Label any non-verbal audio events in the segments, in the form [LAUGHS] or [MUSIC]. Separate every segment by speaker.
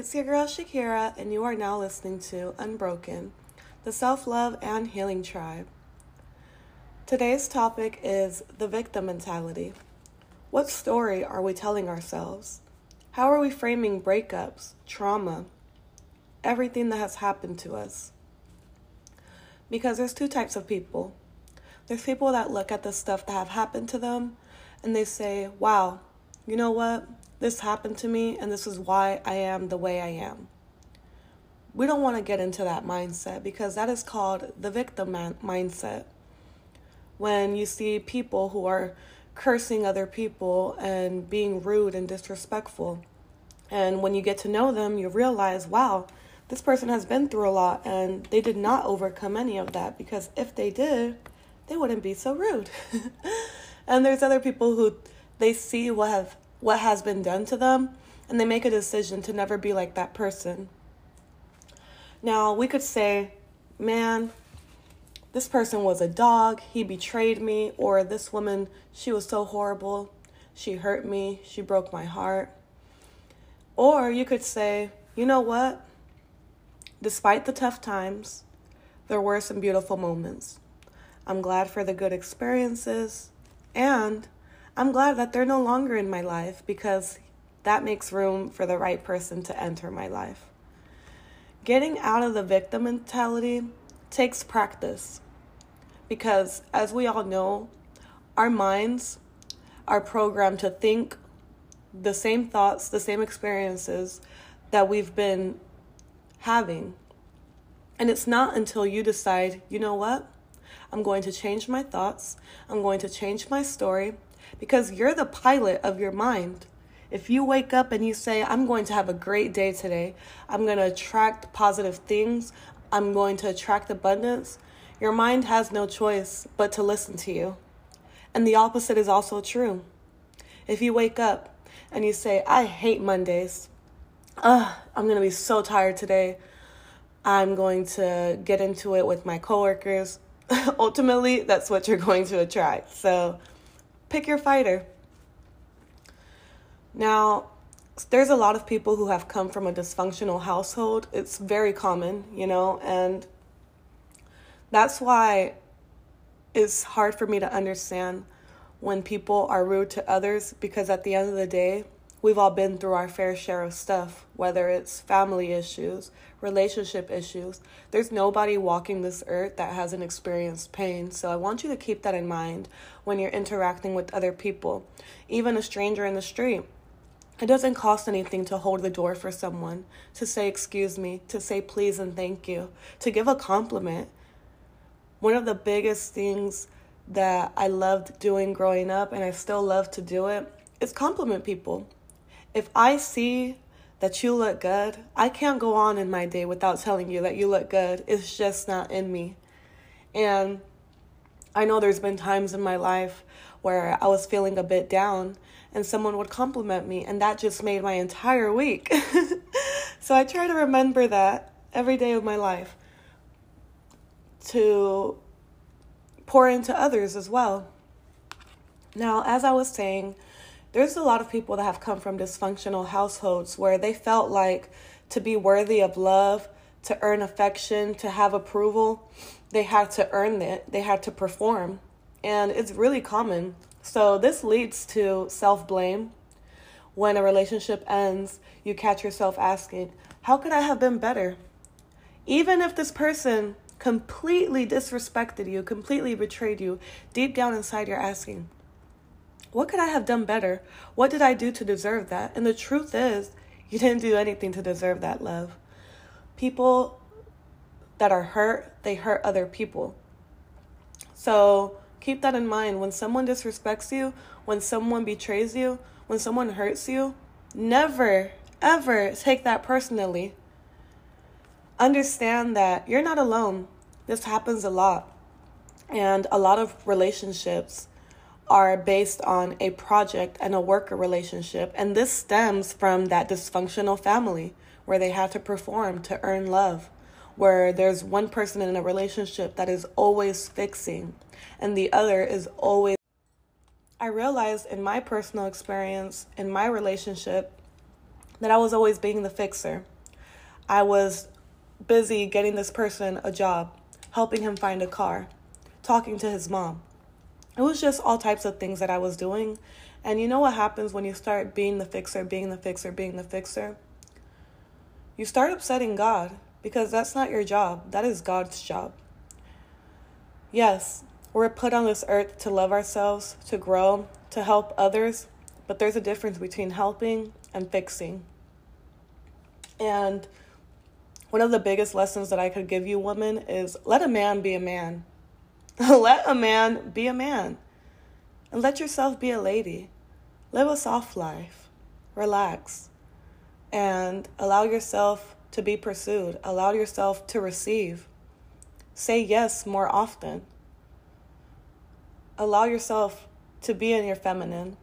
Speaker 1: it's your girl Shakira, and you are now listening to Unbroken, the self love and healing tribe. Today's topic is the victim mentality. What story are we telling ourselves? How are we framing breakups, trauma, everything that has happened to us? Because there's two types of people. There's people that look at the stuff that have happened to them and they say, wow, you know what? This happened to me and this is why I am the way I am. We don't want to get into that mindset because that is called the victim man- mindset. When you see people who are cursing other people and being rude and disrespectful, and when you get to know them, you realize, wow, this person has been through a lot and they did not overcome any of that because if they did, they wouldn't be so rude. [LAUGHS] and there's other people who they see what have what has been done to them and they make a decision to never be like that person. Now, we could say, man, this person was a dog, he betrayed me, or this woman, she was so horrible, she hurt me, she broke my heart. Or you could say, you know what? Despite the tough times, there were some beautiful moments. I'm glad for the good experiences, and I'm glad that they're no longer in my life because that makes room for the right person to enter my life. Getting out of the victim mentality takes practice because, as we all know, our minds are programmed to think the same thoughts, the same experiences that we've been having. And it's not until you decide, you know what? I'm going to change my thoughts. I'm going to change my story because you're the pilot of your mind. If you wake up and you say, I'm going to have a great day today, I'm going to attract positive things, I'm going to attract abundance, your mind has no choice but to listen to you. And the opposite is also true. If you wake up and you say, I hate Mondays, Ugh, I'm going to be so tired today. I'm going to get into it with my coworkers. [LAUGHS] Ultimately, that's what you're going to attract. So pick your fighter. Now, there's a lot of people who have come from a dysfunctional household. It's very common, you know, and that's why it's hard for me to understand when people are rude to others because at the end of the day, we've all been through our fair share of stuff, whether it's family issues, relationship issues. There's nobody walking this earth that hasn't experienced pain. So I want you to keep that in mind when you're interacting with other people, even a stranger in the street. It doesn't cost anything to hold the door for someone, to say excuse me, to say please and thank you, to give a compliment. One of the biggest things that I loved doing growing up, and I still love to do it, is compliment people. If I see that you look good, I can't go on in my day without telling you that you look good. It's just not in me. And I know there's been times in my life where I was feeling a bit down and someone would compliment me, and that just made my entire week. [LAUGHS] so I try to remember that every day of my life to pour into others as well. Now, as I was saying, there's a lot of people that have come from dysfunctional households where they felt like to be worthy of love, to earn affection, to have approval, they had to earn it, they had to perform. And it's really common so this leads to self blame. When a relationship ends, you catch yourself asking, How could I have been better? Even if this person completely disrespected you, completely betrayed you, deep down inside you're asking, What could I have done better? What did I do to deserve that? And the truth is, you didn't do anything to deserve that love. People that are hurt, they hurt other people. So Keep that in mind. When someone disrespects you, when someone betrays you, when someone hurts you, never, ever take that personally. Understand that you're not alone. This happens a lot. And a lot of relationships are based on a project and a worker relationship. And this stems from that dysfunctional family where they have to perform to earn love, where there's one person in a relationship that is always fixing and the other is always. I realized in my personal experience, in my relationship, that I was always being the fixer. I was busy getting this person a job, helping him find a car, talking to his mom. It was just all types of things that I was doing. And you know what happens when you start being the fixer, being the fixer, being the fixer? You start upsetting God because that's not your job. That is God's job. Yes, we're put on this earth to love ourselves, to grow, to help others, but there's a difference between helping and fixing. And one of the biggest lessons that I could give you, woman, is let a man be a man. [LAUGHS] let a man be a man. And let yourself be a lady. Live a soft life. Relax. And allow yourself to be pursued. Allow yourself to receive. Say yes more often. Allow yourself to be in your feminine.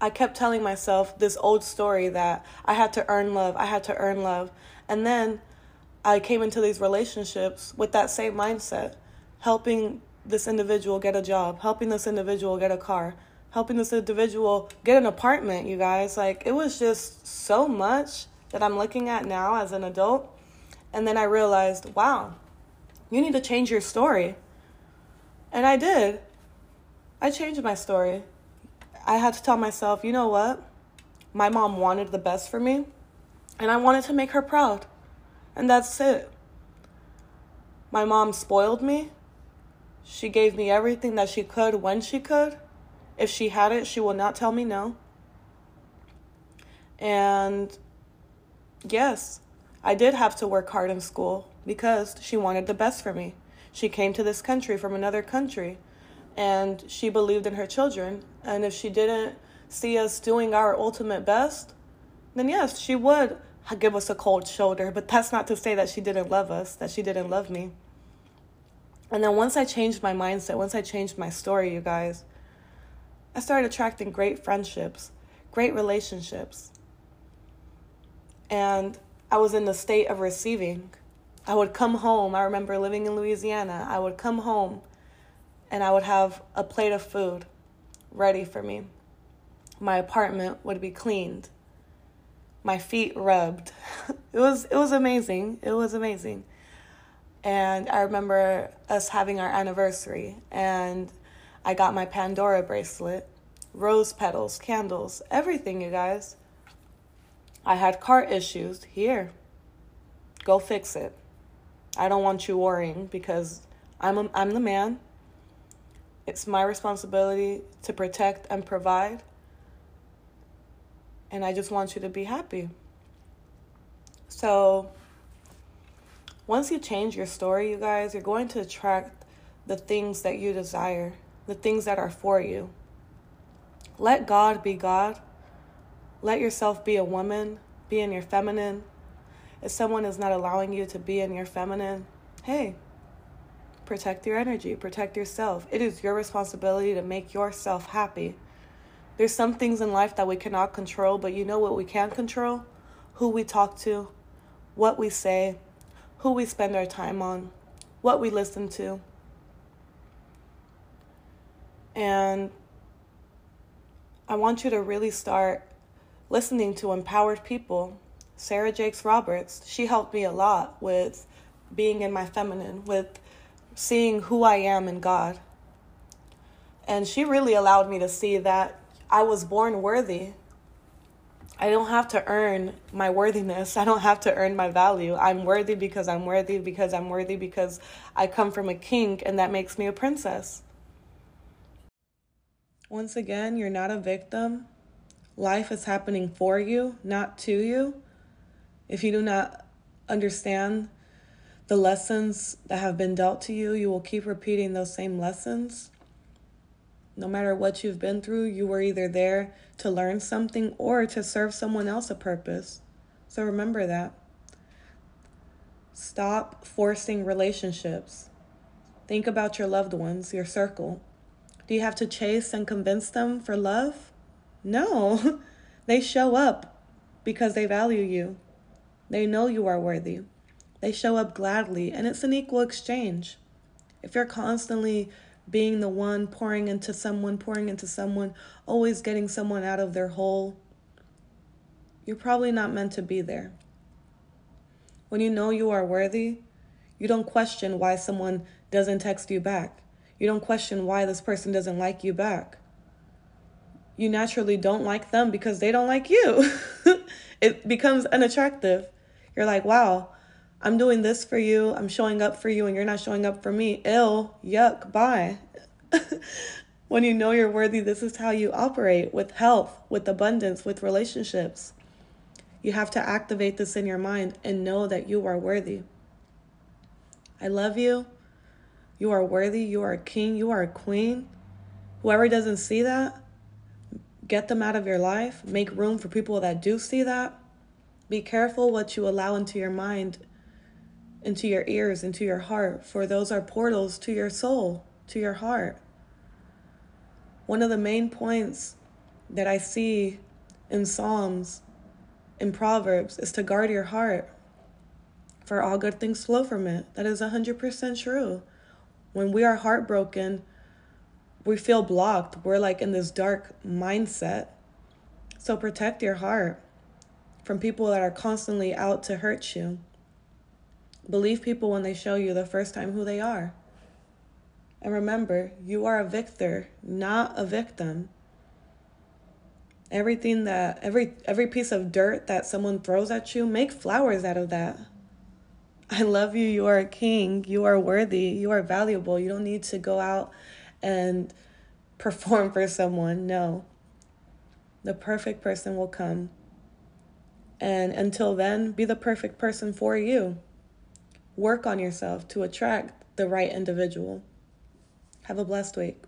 Speaker 1: I kept telling myself this old story that I had to earn love, I had to earn love. And then I came into these relationships with that same mindset, helping this individual get a job, helping this individual get a car, helping this individual get an apartment, you guys. Like, it was just so much that I'm looking at now as an adult. And then I realized, wow, you need to change your story. And I did. I changed my story. I had to tell myself, you know what? My mom wanted the best for me, and I wanted to make her proud. And that's it. My mom spoiled me. She gave me everything that she could when she could. If she had it, she will not tell me no. And yes, I did have to work hard in school because she wanted the best for me. She came to this country from another country and she believed in her children. And if she didn't see us doing our ultimate best, then yes, she would give us a cold shoulder. But that's not to say that she didn't love us, that she didn't love me. And then once I changed my mindset, once I changed my story, you guys, I started attracting great friendships, great relationships. And I was in the state of receiving. I would come home. I remember living in Louisiana. I would come home and I would have a plate of food ready for me. My apartment would be cleaned. My feet rubbed. [LAUGHS] it was it was amazing. It was amazing. And I remember us having our anniversary and I got my Pandora bracelet, rose petals, candles, everything, you guys. I had car issues. Here. Go fix it. I don't want you worrying because I'm a, I'm the man. It's my responsibility to protect and provide. And I just want you to be happy. So, once you change your story, you guys, you're going to attract the things that you desire, the things that are for you. Let God be God. Let yourself be a woman, be in your feminine, if someone is not allowing you to be in your feminine, hey, protect your energy, protect yourself. It is your responsibility to make yourself happy. There's some things in life that we cannot control, but you know what we can control? Who we talk to, what we say, who we spend our time on, what we listen to. And I want you to really start listening to empowered people Sarah Jakes Roberts, she helped me a lot with being in my feminine, with seeing who I am in God. And she really allowed me to see that I was born worthy. I don't have to earn my worthiness. I don't have to earn my value. I'm worthy because I'm worthy because I'm worthy because I come from a king and that makes me a princess. Once again, you're not a victim. Life is happening for you, not to you. If you do not understand the lessons that have been dealt to you, you will keep repeating those same lessons. No matter what you've been through, you were either there to learn something or to serve someone else a purpose. So remember that. Stop forcing relationships. Think about your loved ones, your circle. Do you have to chase and convince them for love? No. [LAUGHS] they show up because they value you. They know you are worthy. They show up gladly, and it's an equal exchange. If you're constantly being the one pouring into someone, pouring into someone, always getting someone out of their hole, you're probably not meant to be there. When you know you are worthy, you don't question why someone doesn't text you back. You don't question why this person doesn't like you back. You naturally don't like them because they don't like you. [LAUGHS] it becomes unattractive. You're like, wow, I'm doing this for you. I'm showing up for you, and you're not showing up for me. Ill, yuck, bye. [LAUGHS] when you know you're worthy, this is how you operate with health, with abundance, with relationships. You have to activate this in your mind and know that you are worthy. I love you. You are worthy. You are a king. You are a queen. Whoever doesn't see that, get them out of your life. Make room for people that do see that. Be careful what you allow into your mind, into your ears, into your heart, for those are portals to your soul, to your heart. One of the main points that I see in Psalms, in Proverbs, is to guard your heart, for all good things flow from it. That is 100% true. When we are heartbroken, we feel blocked. We're like in this dark mindset. So protect your heart from people that are constantly out to hurt you. Believe people when they show you the first time who they are. And remember, you are a victor, not a victim. Everything that every every piece of dirt that someone throws at you, make flowers out of that. I love you. You are a king. You are worthy. You are valuable. You don't need to go out and perform for someone. No. The perfect person will come. And until then, be the perfect person for you. Work on yourself to attract the right individual. Have a blessed week.